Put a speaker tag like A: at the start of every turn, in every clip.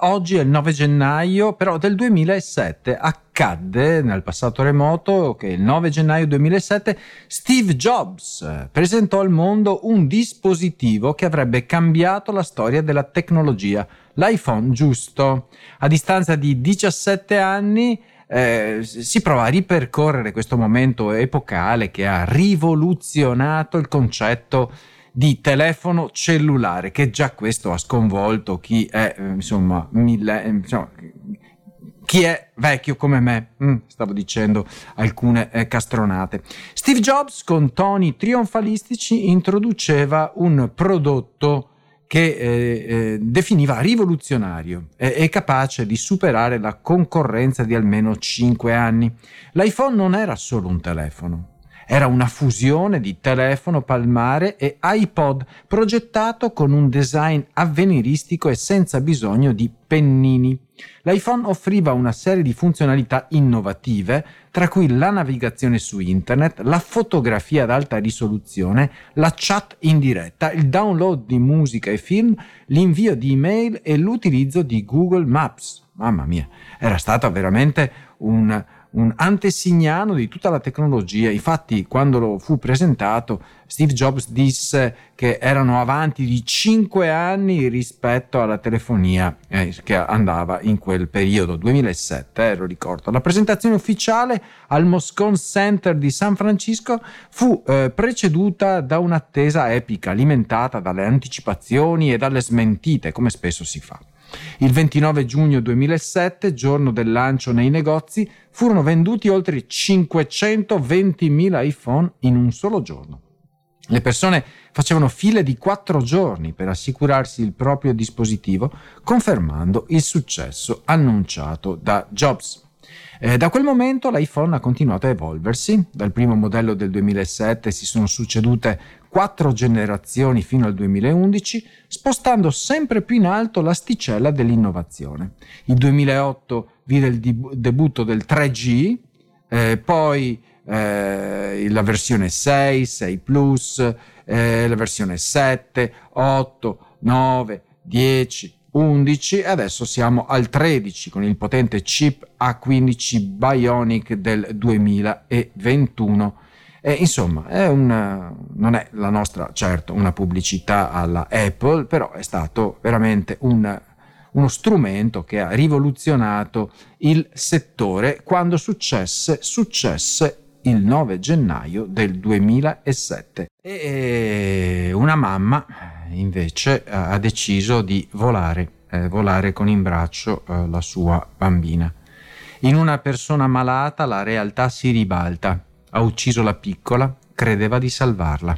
A: Oggi è il 9 gennaio, però del 2007 accadde nel passato remoto che il 9 gennaio 2007 Steve Jobs presentò al mondo un dispositivo che avrebbe cambiato la storia della tecnologia, l'iPhone giusto. A distanza di 17 anni eh, si prova a ripercorrere questo momento epocale che ha rivoluzionato il concetto di telefono cellulare, che già questo ha sconvolto chi è, eh, insomma, mille, eh, insomma chi è vecchio come me, mm, stavo dicendo alcune eh, castronate. Steve Jobs con toni trionfalistici introduceva un prodotto che eh, eh, definiva rivoluzionario e, e capace di superare la concorrenza di almeno 5 anni. L'iPhone non era solo un telefono, era una fusione di telefono palmare e iPod progettato con un design avveniristico e senza bisogno di pennini. L'iPhone offriva una serie di funzionalità innovative, tra cui la navigazione su internet, la fotografia ad alta risoluzione, la chat in diretta, il download di musica e film, l'invio di email e l'utilizzo di Google Maps. Mamma mia, era stata veramente un un antesignano di tutta la tecnologia. Infatti, quando lo fu presentato, Steve Jobs disse che erano avanti di 5 anni rispetto alla telefonia eh, che andava in quel periodo, 2007, eh, lo ricordo. La presentazione ufficiale al Moscone Center di San Francisco fu eh, preceduta da un'attesa epica, alimentata dalle anticipazioni e dalle smentite, come spesso si fa. Il 29 giugno 2007, giorno del lancio nei negozi, furono venduti oltre 520.000 iPhone in un solo giorno. Le persone facevano file di quattro giorni per assicurarsi il proprio dispositivo, confermando il successo annunciato da Jobs. Eh, da quel momento l'iPhone ha continuato a evolversi, dal primo modello del 2007 si sono succedute quattro generazioni fino al 2011, spostando sempre più in alto l'asticella dell'innovazione. Il 2008 vide il deb- debutto del 3G, eh, poi eh, la versione 6, 6 Plus, eh, la versione 7, 8, 9, 10, 11 e adesso siamo al 13 con il potente chip A15 Bionic del 2021 e, insomma, è una, non è la nostra, certo, una pubblicità alla Apple, però è stato veramente un, uno strumento che ha rivoluzionato il settore quando successe, successe il 9 gennaio del 2007. E una mamma invece ha deciso di volare, eh, volare con in braccio eh, la sua bambina. In una persona malata la realtà si ribalta ha ucciso la piccola, credeva di salvarla.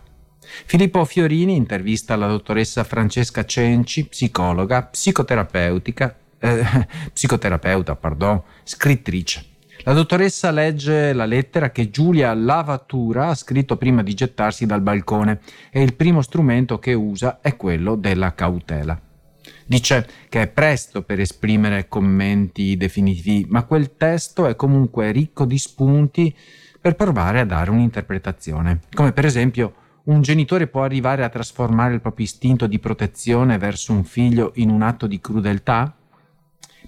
A: Filippo Fiorini intervista la dottoressa Francesca Cenci, psicologa, psicoterapeutica, eh, psicoterapeuta, pardon, scrittrice. La dottoressa legge la lettera che Giulia Lavatura ha scritto prima di gettarsi dal balcone e il primo strumento che usa è quello della cautela. Dice che è presto per esprimere commenti definitivi, ma quel testo è comunque ricco di spunti per provare a dare un'interpretazione, come per esempio un genitore può arrivare a trasformare il proprio istinto di protezione verso un figlio in un atto di crudeltà?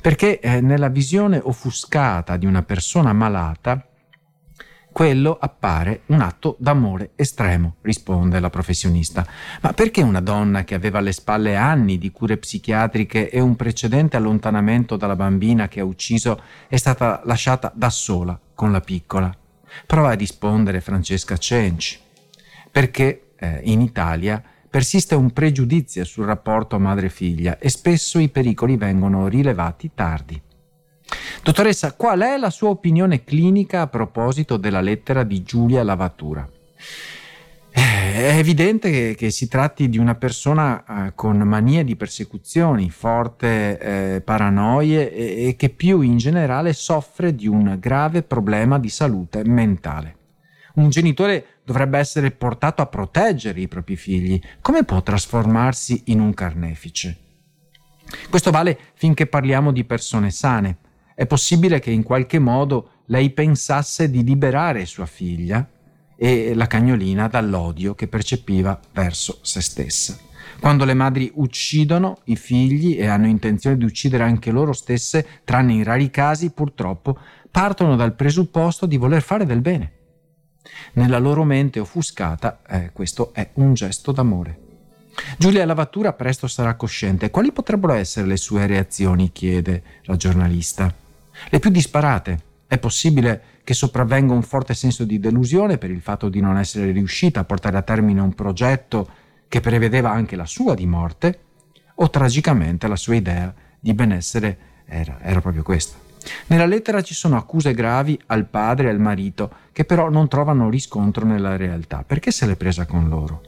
A: Perché eh, nella visione offuscata di una persona malata, quello appare un atto d'amore estremo, risponde la professionista. Ma perché una donna che aveva alle spalle anni di cure psichiatriche e un precedente allontanamento dalla bambina che ha ucciso è stata lasciata da sola con la piccola? Prova a rispondere Francesca Cenci, perché eh, in Italia persiste un pregiudizio sul rapporto madre-figlia e spesso i pericoli vengono rilevati tardi. Dottoressa, qual è la sua opinione clinica a proposito della lettera di Giulia Lavatura? Eh, è evidente che, che, si tratti di una persona eh, con manie di persecuzioni, forte eh, paranoie e, e che più in generale soffre di un grave problema di salute mentale. Un genitore dovrebbe essere portato a proteggere i propri figli. Come può trasformarsi in un carnefice? Questo vale finché parliamo di persone sane. È possibile che in qualche modo lei pensasse di liberare sua figlia e la cagnolina dall'odio che percepiva verso se stessa. Quando le madri uccidono i figli e hanno intenzione di uccidere anche loro stesse, tranne in rari casi, purtroppo, partono dal presupposto di voler fare del bene. Nella loro mente offuscata, eh, questo è un gesto d'amore. Giulia Lavatura presto sarà cosciente. Quali potrebbero essere le sue reazioni? chiede la giornalista. Le più disparate. È possibile che sopravvenga un forte senso di delusione per il fatto di non essere riuscita a portare a termine un progetto che prevedeva anche la sua di morte, o tragicamente la sua idea di benessere era, era proprio questa. Nella lettera ci sono accuse gravi al padre e al marito che però non trovano riscontro nella realtà. Perché se l'è presa con loro?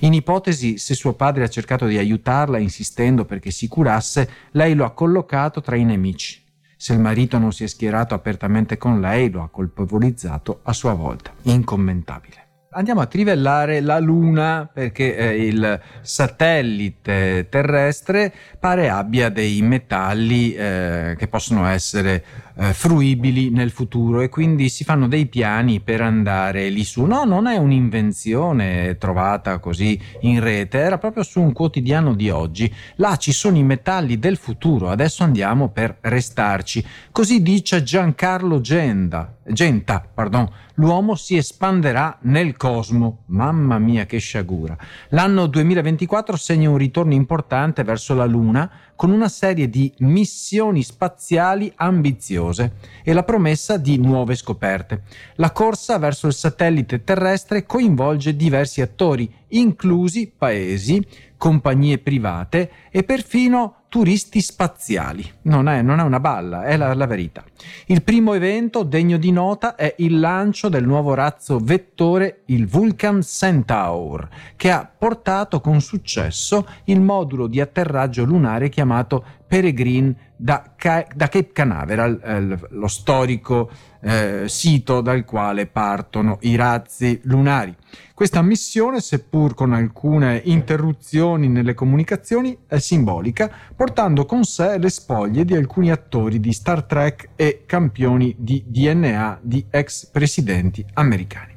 A: In ipotesi, se suo padre ha cercato di aiutarla insistendo perché si curasse, lei lo ha collocato tra i nemici. Se il marito non si è schierato apertamente con lei, lo ha colpevolizzato a sua volta. Incommentabile andiamo a trivellare la Luna perché eh, il satellite terrestre pare abbia dei metalli eh, che possono essere eh, fruibili nel futuro e quindi si fanno dei piani per andare lì su. No, non è un'invenzione trovata così in rete, era proprio su un quotidiano di oggi. Là ci sono i metalli del futuro, adesso andiamo per restarci. Così dice Giancarlo Genda, Genta, pardon, l'uomo si espanderà nel cosmo. Mamma mia che sciagura. L'anno 2024 segna un ritorno importante verso la Luna con una serie di missioni spaziali ambiziose e la promessa di nuove scoperte. La corsa verso il satellite terrestre coinvolge diversi attori, inclusi paesi, compagnie private e perfino turisti spaziali. Non è, non è una balla, è la, la, verità. Il primo evento degno di nota è il lancio del nuovo razzo vettore, il Vulcan Centaur, che ha portato con successo il modulo di atterraggio lunare chiamato Peregrine da, da Cape Canaveral, eh, lo storico eh, sito dal quale partono i razzi lunari. Questa missione, seppur con alcune interruzioni nelle comunicazioni, è simbolica, portando con sé le spoglie di alcuni attori di Star Trek e campioni di DNA di ex presidenti americani.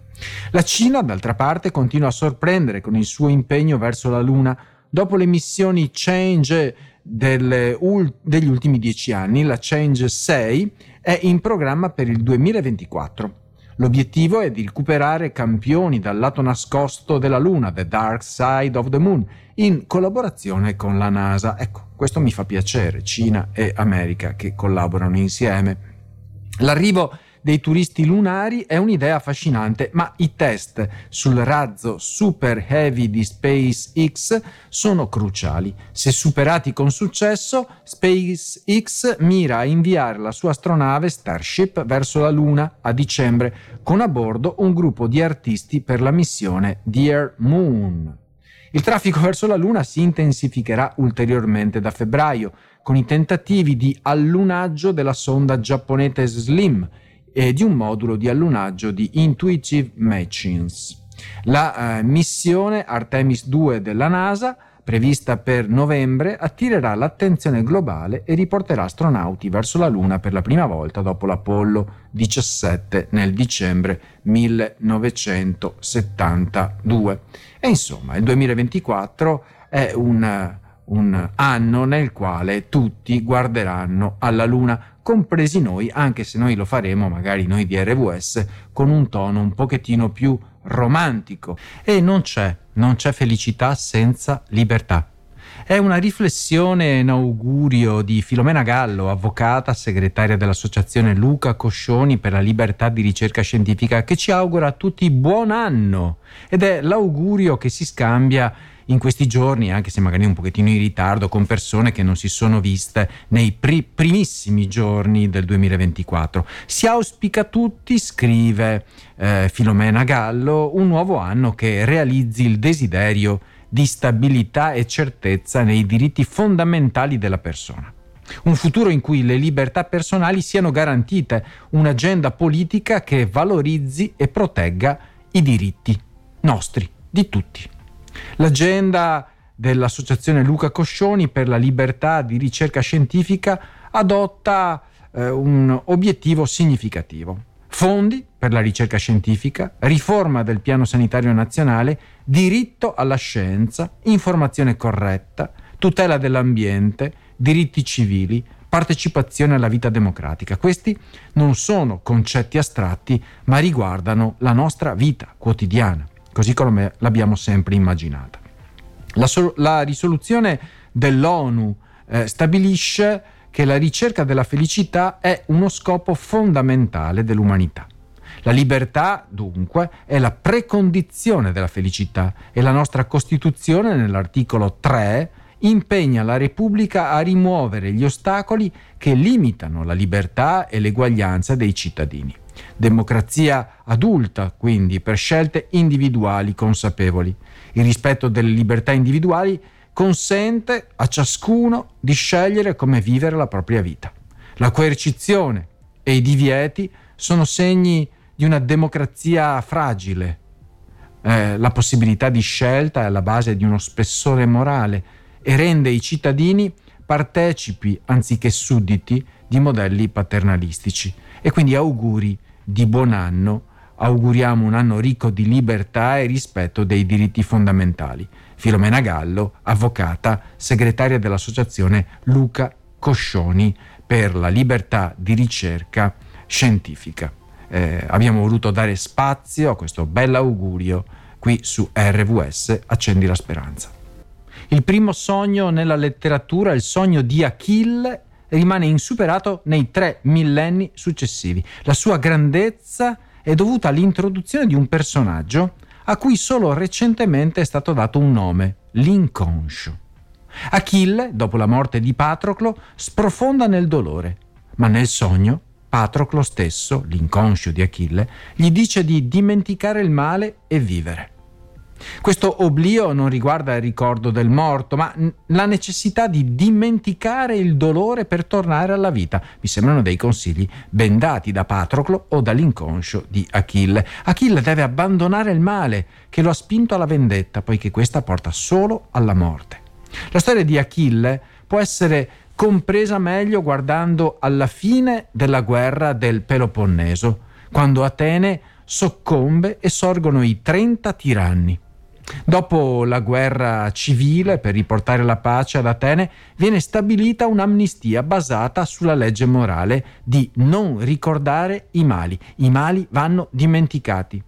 A: La Cina, d'altra parte, continua a sorprendere con il suo impegno verso la Luna. Dopo le missioni Change delle, degli ultimi dieci anni, la Change 6 è in programma per il 2024. L'obiettivo è di recuperare campioni dal lato nascosto della Luna, The Dark Side of the Moon, in collaborazione con la NASA. Ecco, questo mi fa piacere, Cina e America che collaborano insieme. L'arrivo dei turisti lunari è un'idea affascinante, ma i test sul razzo Super Heavy di SpaceX sono cruciali. Se superati con successo, SpaceX mira a inviare la sua astronave Starship verso la Luna a dicembre, con a bordo un gruppo di artisti per la missione Dear Moon. Il traffico verso la Luna si intensificherà ulteriormente da febbraio, con i tentativi di allunaggio della sonda giapponese SLIM e di un modulo di allunaggio di Intuitive Machines. La eh, missione Artemis 2 della NASA, prevista per novembre, attirerà l'attenzione globale e riporterà astronauti verso la Luna per la prima volta dopo l'Apollo 17 nel dicembre 1972. E insomma, il 2024 è un, un anno nel quale tutti guarderanno alla Luna compresi noi, anche se noi lo faremo, magari noi di RWS, con un tono un pochettino più romantico. E non c'è, non c'è felicità senza libertà. È una riflessione in augurio di Filomena Gallo, avvocata, segretaria dell'associazione Luca Coscioni per la libertà di ricerca scientifica, che ci augura a tutti buon anno. Ed è l'augurio che si scambia in questi giorni, anche se magari un pochettino in ritardo, con persone che non si sono viste nei pri- primissimi giorni del 2024. Si auspica tutti, scrive eh, Filomena Gallo, un nuovo anno che realizzi il desiderio di stabilità e certezza nei diritti fondamentali della persona. Un futuro in cui le libertà personali siano garantite, un'agenda politica che valorizzi e protegga i diritti nostri, di tutti. L'agenda dell'Associazione Luca Coscioni per la libertà di ricerca scientifica adotta eh, un obiettivo significativo. Fondi per la ricerca scientifica, riforma del piano sanitario nazionale, diritto alla scienza, informazione corretta, tutela dell'ambiente, diritti civili, partecipazione alla vita democratica. Questi non sono concetti astratti, ma riguardano la nostra vita quotidiana, così come l'abbiamo sempre immaginata. La, so- la risoluzione dell'ONU eh, stabilisce che la ricerca della felicità è uno scopo fondamentale dell'umanità. La libertà, dunque, è la precondizione della felicità e la nostra Costituzione, nell'articolo 3, impegna la Repubblica a rimuovere gli ostacoli che limitano la libertà e l'eguaglianza dei cittadini. Democrazia adulta, quindi, per scelte individuali consapevoli. Il rispetto delle libertà individuali consente a ciascuno di scegliere come vivere la propria vita. La coercizione e i divieti sono segni di una democrazia fragile. Eh, la possibilità di scelta è alla base di uno spessore morale e rende i cittadini partecipi anziché sudditi di modelli paternalistici. E quindi auguri di buon anno, auguriamo un anno ricco di libertà e rispetto dei diritti fondamentali. Filomena Gallo, avvocata, segretaria dell'associazione Luca Coscioni per la libertà di ricerca scientifica. Eh, abbiamo voluto dare spazio a questo bell'augurio qui su RVS Accendi la Speranza. Il primo sogno nella letteratura, il sogno di Achille, rimane insuperato nei tre millenni successivi. La sua grandezza è dovuta all'introduzione di un personaggio a cui solo recentemente è stato dato un nome, l'inconscio. Achille, dopo la morte di Patroclo, sprofonda nel dolore, ma nel sogno Patroclo stesso, l'inconscio di Achille, gli dice di dimenticare il male e vivere. Questo oblio non riguarda il ricordo del morto, ma la necessità di dimenticare il dolore per tornare alla vita. Mi sembrano dei consigli ben dati da Patroclo o dall'inconscio di Achille. Achille deve abbandonare il male che lo ha spinto alla vendetta, poiché questa porta solo alla morte. La storia di Achille può essere compresa meglio guardando alla fine della guerra del Peloponneso, quando Atene soccombe e sorgono i 30 tiranni. Dopo la guerra civile per riportare la pace ad Atene viene stabilita un'amnistia basata sulla legge morale di non ricordare i mali. I mali vanno dimenticati.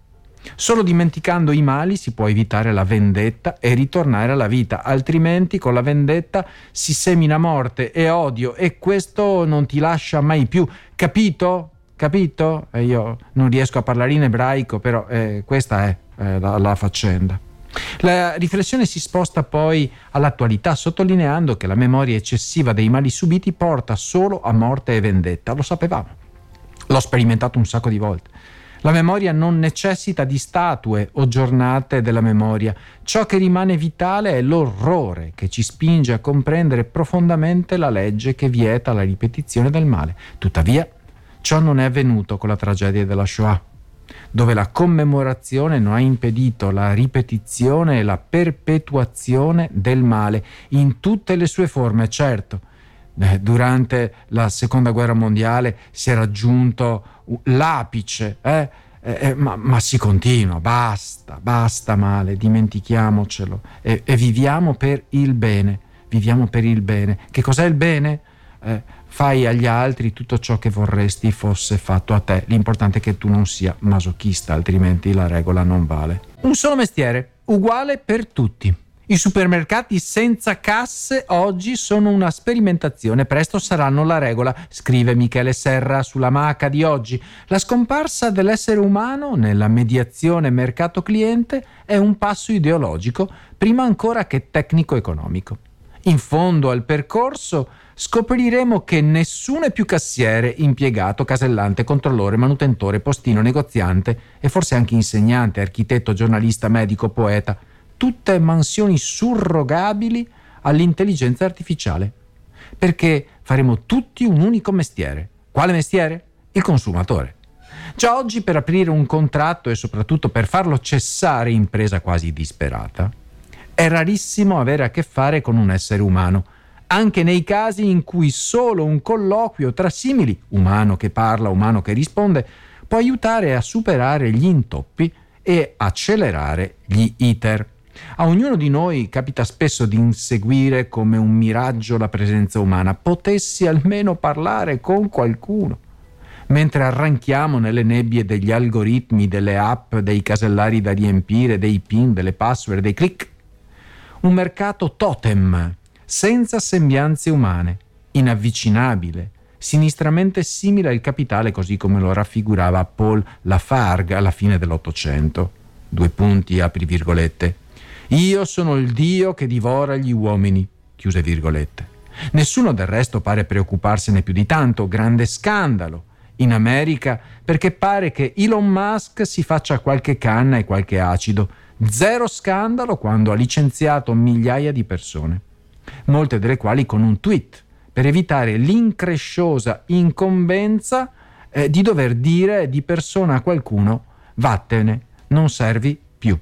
A: Solo dimenticando i mali si può evitare la vendetta e ritornare alla vita, altrimenti con la vendetta si semina morte e odio e questo non ti lascia mai più. Capito? Capito? E io non riesco a parlare in ebraico, però eh, questa è eh, la, la faccenda. La riflessione si sposta poi all'attualità, sottolineando che la memoria eccessiva dei mali subiti porta solo a morte e vendetta. Lo sapevamo, l'ho sperimentato un sacco di volte. La memoria non necessita di statue o giornate della memoria. Ciò che rimane vitale è l'orrore che ci spinge a comprendere profondamente la legge che vieta la ripetizione del male. Tuttavia, ciò non è avvenuto con la tragedia della Shoah dove la commemorazione non ha impedito la ripetizione e la perpetuazione del male in tutte le sue forme, certo. Eh, durante la seconda guerra mondiale si è raggiunto l'apice, eh? Eh, eh, ma, ma, si continua, basta, basta male, dimentichiamocelo e, e, viviamo per il bene, viviamo per il bene. Che cos'è il bene? Eh, fai agli altri tutto ciò che vorresti fosse fatto a te. L'importante è che tu non sia masochista, altrimenti la regola non vale. Un solo mestiere, uguale per tutti. I supermercati senza casse oggi sono una sperimentazione, presto saranno la regola, scrive Michele Serra sulla maca di oggi. La scomparsa dell'essere umano nella mediazione mercato-cliente è un passo ideologico, prima ancora che tecnico-economico. In fondo al percorso scopriremo che nessuno è più cassiere, impiegato, casellante, controllore, manutentore, postino, negoziante e forse anche insegnante, architetto, giornalista, medico, poeta, tutte mansioni surrogabili all'intelligenza artificiale, perché faremo tutti un unico mestiere. Quale mestiere? Il consumatore. Già oggi per aprire un contratto e soprattutto per farlo cessare impresa quasi disperata, è rarissimo avere a che fare con un essere umano anche nei casi in cui solo un colloquio tra simili, umano che parla, umano che risponde, può aiutare a superare gli intoppi e accelerare gli iter. A ognuno di noi capita spesso di inseguire come un miraggio la presenza umana. Potessi almeno parlare con qualcuno. Mentre arranchiamo nelle nebbie degli algoritmi, delle app, dei casellari da riempire, dei pin, delle password, dei click. Un mercato totem, senza sembianze umane, inavvicinabile, sinistramente simile al capitale così come lo raffigurava Paul Lafargue alla fine dell'Ottocento. Due punti, apri virgolette. Io sono il Dio che divora gli uomini, chiuse virgolette. Nessuno del resto pare preoccuparsene più di tanto, grande scandalo in America perché pare che Elon Musk si faccia qualche canna e qualche acido. Zero scandalo quando ha licenziato migliaia di persone, molte delle quali con un tweet per evitare l'incresciosa incombenza eh, di dover dire di persona a qualcuno vattene, non servi più.